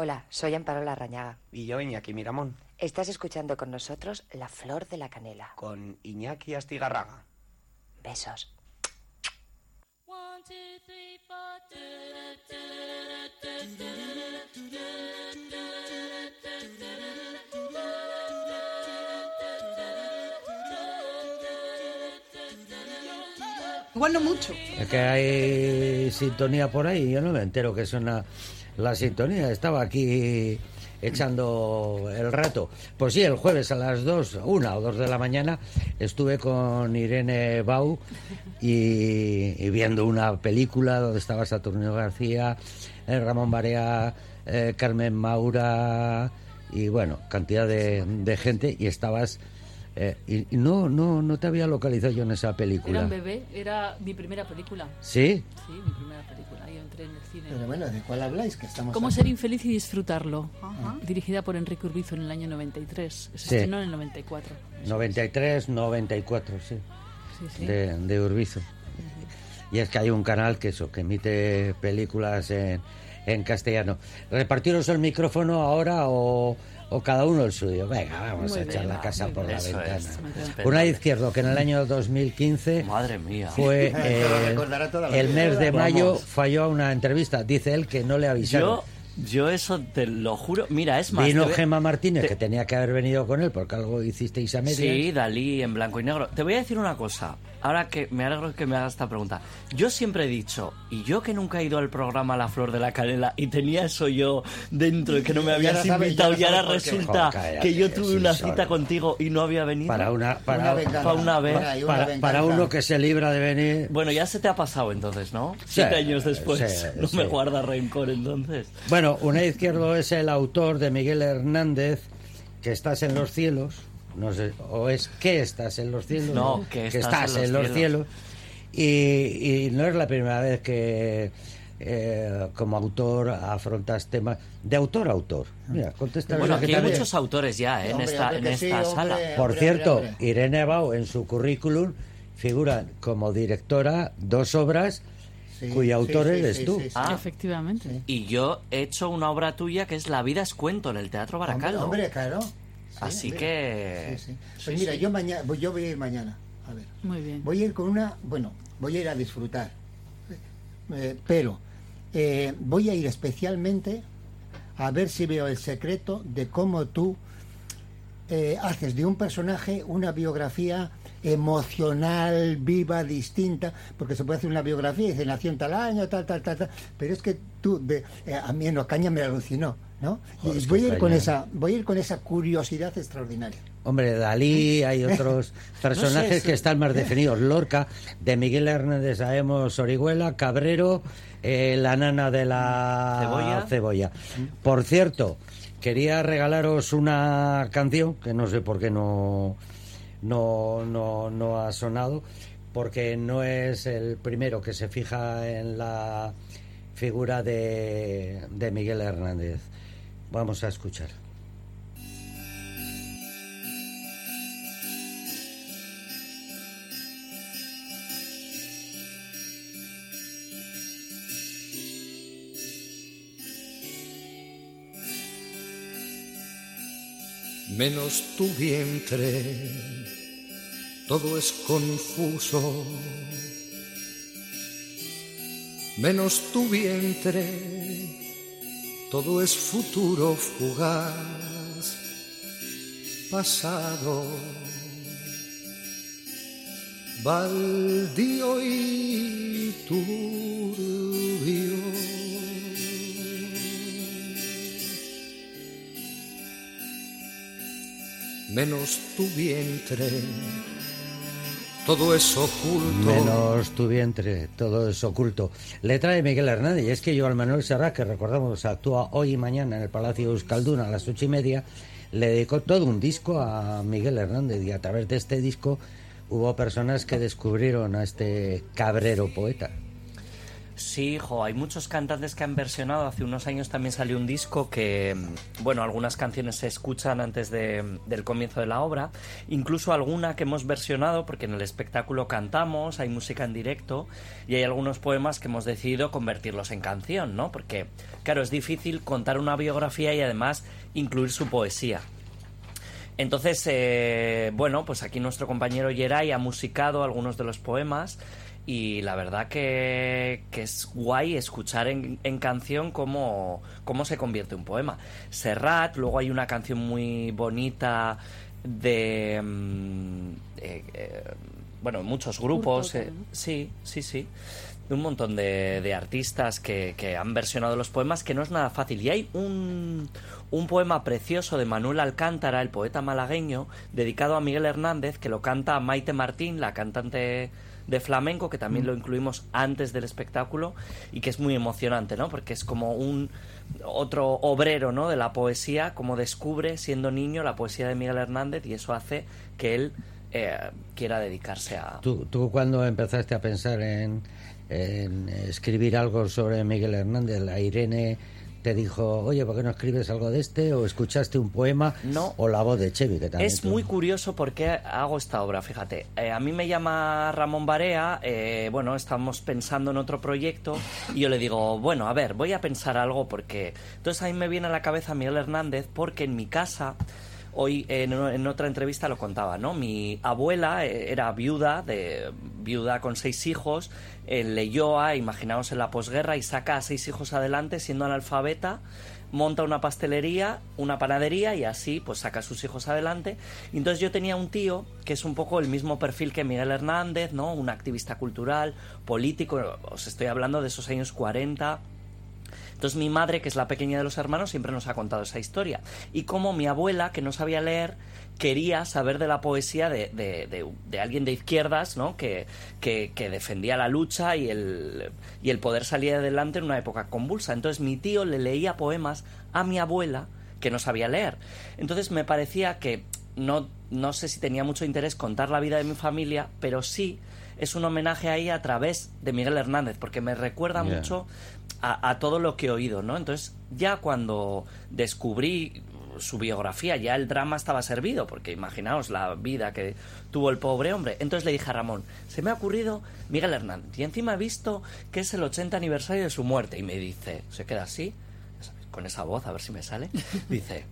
Hola, soy Amparo Larrañaga. Y yo, Iñaki Miramón. Estás escuchando con nosotros La Flor de la Canela. Con Iñaki Astigarraga. Besos. Igual no mucho. Es que hay sintonía por ahí, yo no me entero que suena la sintonía. Estaba aquí echando el rato. Pues sí, el jueves a las 2, una o dos de la mañana, estuve con Irene Bau y, y viendo una película donde estaba Saturnio García, eh, Ramón Barea, eh, Carmen Maura y bueno, cantidad de, de gente y estabas... eh, y no, no, no te había localizado yo en esa película. Era un bebé, era mi primera película. ¿Sí? Sí, mi primera película. En el cine. Pero bueno, ¿de cuál habláis? Que estamos ¿Cómo hablando? ser infeliz y disfrutarlo? Dirigida por Enrique Urbizo en el año 93. Se Sí. estrenó en el 94. 93, 94, sí. Sí, sí. De, de Urbizo. Y es que hay un canal que eso, que emite películas en, en castellano. Repartiros el micrófono ahora o, o cada uno el suyo. Venga, vamos Muy a echar bien, la casa por bien. la Eso ventana. es. Una izquierdo que en el año 2015 Madre mía. fue eh, recordará toda la el mes de Vamos. mayo falló a una entrevista. Dice él que no le avisaron. Yo, yo eso te lo juro. Mira, es más. Vino te voy- Gema Martínez, te- que tenía que haber venido con él porque algo hicisteis a medias. Sí, Dalí en blanco y negro. Te voy a decir una cosa. Ahora que me alegro que me hagas esta pregunta. Yo siempre he dicho, y yo que nunca he ido al programa La Flor de la Canela y tenía eso yo dentro y que no me habías sabes- invitado y ahora resulta que yo tuve sí, una solo. cita contigo y no había venido. Para una, para, Una para una vez. Para, uno que se libra de venir. Bueno, ya se te ha pasado entonces, ¿no? Siete años después. sí, no me sí. guarda rencor entonces. Bueno, una izquierdo es el autor de Miguel Hernández, que estás en los cielos. No sé, o es que estás en los cielos. No, que estás en los cielos. cielos. Y, y no es la primera vez que eh, como autor afrontas temas de autor a autor. Mira, contesta Bueno, aquí hay muchos autores ya ¿eh? en esta, en sí, hombre. sala. Por Hombre, cierto. Irene Bau en su currículum figura como directora dos obras Sí, cuyo autor sí, eres sí, tú. sí, sí. Ah. Efectivamente. Sí. Y yo he hecho una obra tuya que es La vida es cuento en el Teatro Hombre, Baracaldo. hombre, claro. Sí, Así hombre. que... Sí, sí. Pues sí, mira, sí. yo mañana, voy- yo voy a ir mañana. A ver. Muy bien. Voy a ir con una, bueno, voy a ir a disfrutar, Eh, pero eh, voy a ir especialmente a ver si veo el secreto de cómo tú eh, haces de un personaje una biografía emocional, viva, distinta, porque se puede hacer una biografía y dice nació en tal año, tal, tal, tal, tal, pero es que tú, de, eh, a mí en Ocaña me alucinó, ¿no? Joder, y voy a ir con esa, voy a ir con esa curiosidad extraordinaria. Hombre, Dalí, hay otros personajes No sé, que están más definidos. Lorca, de Miguel Hernández sabemos Orihuela, Cabrero, eh, la nana de la Cebolla. cebolla. Por cierto, quería regalaros una canción que no sé por qué no, no, no, no ha sonado, porque no es el primero que se fija en la figura de, de Miguel Hernández. Vamos a escuchar. Menos tu vientre, todo es confuso, menos tu vientre, todo es futuro fugaz, pasado, baldío y turbio. Menos tu vientre, todo es oculto. Menos tu vientre, todo es oculto. Letra de Miguel Hernández. Y es que Joan Manuel Serrat, que recordamos actúa hoy y mañana en el Palacio Euskalduna a las ocho y media, le dedicó todo un disco a Miguel Hernández. Y a través de este disco hubo personas que descubrieron a este cabrero poeta. Sí, hijo, hay muchos cantantes que han versionado. Hace unos años también salió un disco que, bueno, algunas canciones se escuchan antes de- del comienzo de la obra. Incluso alguna que hemos versionado, porque en el espectáculo cantamos, hay música en directo y hay algunos poemas que hemos decidido convertirlos en canción, ¿no? Porque, claro, es difícil contar una biografía y además incluir su poesía. Entonces, eh, bueno, pues aquí nuestro compañero Yeray ha musicado algunos de los poemas y la verdad que, que es guay escuchar en, en canción cómo, cómo se convierte un poema. Serrat, luego hay una canción muy bonita de... mm, eh, eh, bueno, muchos grupos. Eh, sí, sí, sí. De un montón de, de artistas que, que han versionado los poemas, que no es nada fácil. Y hay un, un poema precioso de Manuel Alcántara, el poeta malagueño, dedicado a Miguel Hernández, que lo canta Maite Martín, la cantante de flamenco, que también lo incluimos antes del espectáculo, y que es muy emocionante, ¿no? Porque es como un otro obrero, ¿no? De la poesía, como descubre, siendo niño, la poesía de Miguel Hernández, y eso hace que él eh, quiera dedicarse a... ¿Tú, tú cuando empezaste a pensar en, en escribir algo sobre Miguel Hernández, la Irene te dijo, oye, ¿por qué no escribes algo de este? ¿O escuchaste un poema? No. ¿O la voz de Chevy? Que también Es tú- muy curioso por qué hago esta obra, fíjate. Eh, a mí me llama Ramón Barea, eh, bueno, estamos pensando en otro proyecto y yo le digo, bueno, a ver, voy a pensar algo porque... Entonces a mí me viene a la cabeza Miguel Hernández porque en mi casa, hoy en, en otra entrevista lo contaba, ¿no? Mi abuela eh, era viuda, de viuda con seis hijos, eh, leyó a, imaginaos en la posguerra, y saca a seis hijos adelante siendo analfabeta monta una pastelería, una panadería y así pues saca a sus hijos adelante. Entonces yo tenía un tío que es un poco el mismo perfil que Miguel Hernández, ¿no? Un activista cultural, político, os estoy hablando de esos años 40. Entonces mi madre, que es la pequeña de los hermanos, siempre nos ha contado esa historia. Y como mi abuela, que no sabía leer, quería saber de la poesía de, de- de- de alguien de izquierdas, ¿no? Que, que- que defendía la lucha y el, y el poder salir adelante en una época convulsa. Entonces mi tío le leía poemas a mi abuela, que no sabía leer. Entonces me parecía que no, no sé si tenía mucho interés contar la vida de mi familia, pero sí es un homenaje ahí a través de Miguel Hernández, porque me recuerda mucho a, a todo lo que he oído, ¿no? Entonces, ya cuando descubrí su biografía, ya el drama estaba servido, porque imaginaos la vida que tuvo el pobre hombre. Entonces le dije a Ramón, se me ha ocurrido Miguel Hernández, y encima he visto que es el 80 aniversario de su muerte, y me dice, se queda así, con esa voz, a ver si me sale, dice,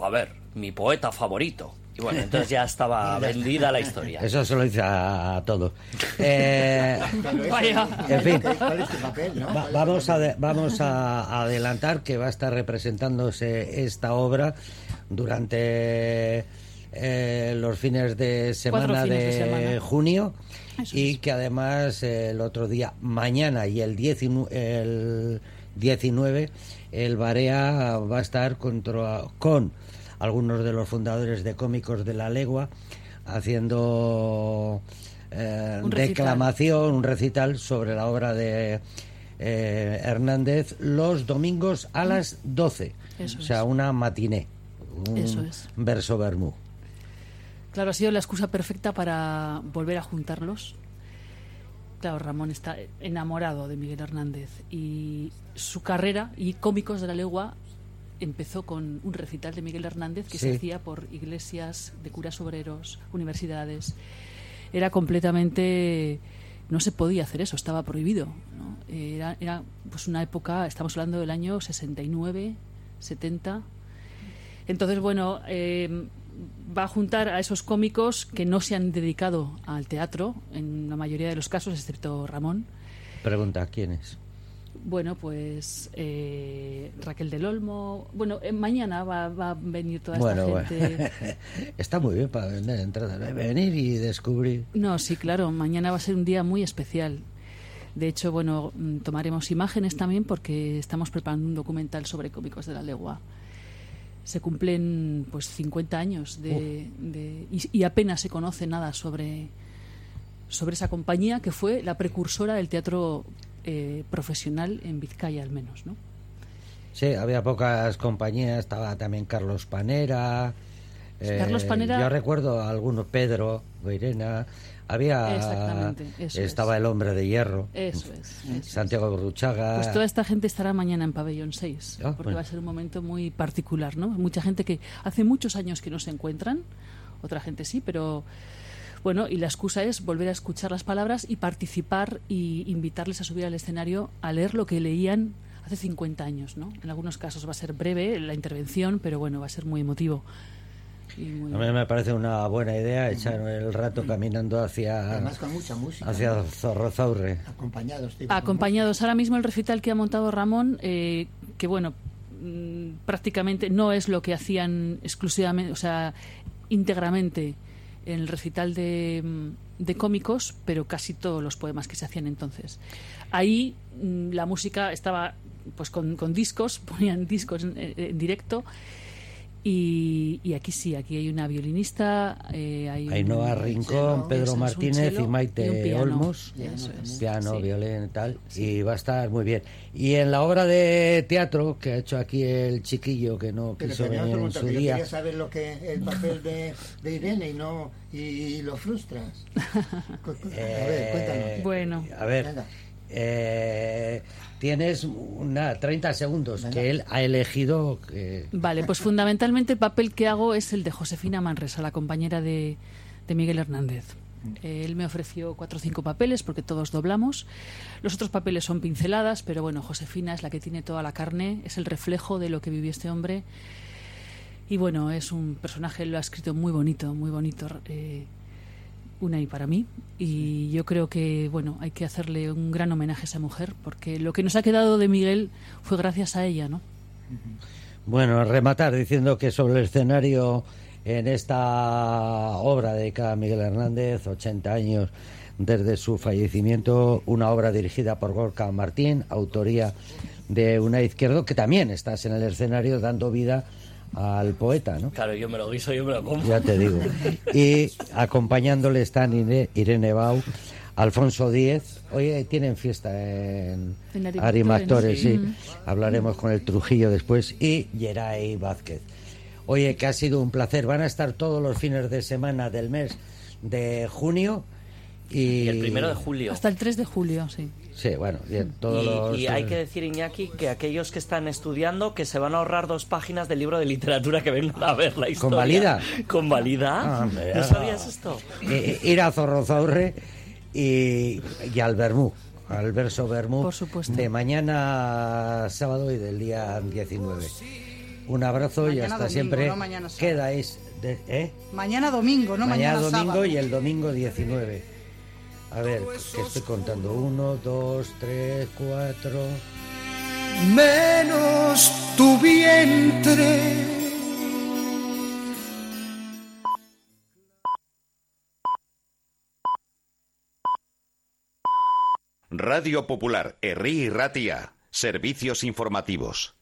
a ver, mi poeta favorito. Y bueno, entonces ya estaba vendida la historia. Eso se lo dice a, a todo. Eh. En fin. Vamos, a vamos a adelantar que va a estar representándose esta obra durante eh, los fines de semana fines de de, semana. junio Eso y es. que además eh, el otro día, mañana y el, 19, el 19, el Barea va a estar contra- con algunos de los fundadores de Cómicos de la Legua haciendo eh, Un declamación, un recital sobre la obra de eh, Hernández los domingos a las 12. Eso o sea, es. una matiné. Un Eso es. verso vermú. Claro, ha sido la excusa perfecta para volver a juntarlos. Claro, Ramón está enamorado de Miguel Hernández y su carrera y Cómicos de la Legua empezó con un recital de Miguel Hernández que se hacía por iglesias de curas obreros, universidades. Era completamente no se podía hacer eso, estaba prohibido. ¿no? Era, era pues una época, estamos hablando del año 69, 70. Entonces, bueno, eh, va a juntar a esos cómicos que no se han dedicado al teatro, en la mayoría de los casos, excepto Ramón. Pregunta, ¿quién es? Bueno, pues eh, Raquel del Olmo. Bueno, eh, mañana va, va a venir toda esta gente. bueno. está muy bien para vender entradas. ¿eh? Venir y descubrir. No, sí, claro, mañana va a ser un día muy especial. De hecho, bueno, mm, tomaremos imágenes también porque estamos preparando un documental sobre cómicos de la legua. Se cumplen pues 50 años de, de- y, y apenas se conoce nada sobre, sobre esa compañía que fue la precursora del teatro eh, profesional en Vizcaya al menos, ¿no? Sí, había pocas compañías. Estaba también Carlos Panera. eh, Carlos Panera- Yo recuerdo a algunos, Pedro, Goirena, Había Exactamente, eso estaba es. el hombre de hierro, Eso es. eso es. Santiago Bruchaga. Pues toda esta gente estará mañana en Pabellón 6, Ah, porque bueno. va a ser un momento muy particular, ¿no? Mucha gente que hace muchos años que no se encuentran, otra gente sí, pero bueno, y la excusa es volver a escuchar las palabras y participar y invitarles a subir al escenario a leer lo que leían hace 50 años, ¿no? En algunos casos va a ser breve la intervención, pero bueno, va a ser muy emotivo. Y muy- A mí me parece una buena idea echar el rato caminando hacia Además con mucha música. hacia. Zorrozaurre. Acompañados ahora mismo el recital que ha montado Ramón eh, que bueno mm, prácticamente no es lo que hacían exclusivamente o sea íntegramente en el recital de, de cómicos pero casi todos los poemas que se hacían entonces. Ahí mm, la música estaba pues con, con discos ponían discos en, en directo y, y aquí sí, aquí hay una violinista, eh, hay un- Ainhoa cello, Rincón, Pedro un Martínez cello y y Maite un piano. Olmos. Piano Eso es. Piano, Sí. violín y tal. Y va a estar muy bien. Y en la obra de teatro que ha hecho aquí el chiquillo que no Pero quiso venir en su que yo día. quería saber lo que el papel de, de Irene y no y, y lo frustras. A ver, cuéntanos. Eh, Bueno. A ver, Venga. Eh, tienes una 30 segundos que él ha elegido. que- Vale, pues fundamentalmente el papel que hago es el de Josefina Manresa, la compañera de, de Miguel Hernández. Eh, Él me ofreció cuatro o cinco papeles porque todos doblamos. Los otros papeles son pinceladas, pero bueno, Josefina es la que tiene toda la carne, es el reflejo de lo que vivió este hombre. Y bueno, es un personaje, lo ha escrito muy bonito, muy bonito, eh, una y para mí. Y yo creo que, bueno, hay que hacerle un gran homenaje a esa mujer, porque lo que nos ha quedado de Miguel fue gracias a ella, ¿no? Bueno, rematar diciendo que sobre el escenario en esta obra dedicada a Miguel Hernández, 80 años desde su fallecimiento, una obra dirigida por Gorka Martín, autoría de una izquierdo, que también estás en el escenario dando vida al poeta, ¿no? Claro, yo me lo guiso, yo me lo como. Ya te digo. Y acompañándole están Irene Bau, Alfonso Díez. Oye, tienen fiesta en En Arimactores, Arimactores, sí. sí. Hablaremos con el Trujillo después. Y Geray Vázquez. Oye, que ha sido un placer. Van a estar todos los fines de semana del mes de junio. Y, Y el primero de julio. Hasta el 3 de julio, sí. Sí, bueno, bien, todos Y, los... y hay que decir, Iñaki, que aquellos que están estudiando que se van a ahorrar dos páginas del libro de literatura que vengan a ver la historia. valida? ¿Con valida? Ah, ¿No ah. sabías esto? Eh, ir a Zorrozaurre y, y al Bermú, al verso Bermú, Por supuesto. de mañana sábado y del día 19. Un abrazo y Mañana hasta domingo, siempre. no mañana sábado. Quedáis, de- ¿eh? Mañana domingo, no mañana, mañana domingo sábado. y el domingo 19. A ver, que estoy contando. Uno, dos, tres, cuatro. menos tu vientre. Radio Popular, Herri y Ratia. Servicios informativos.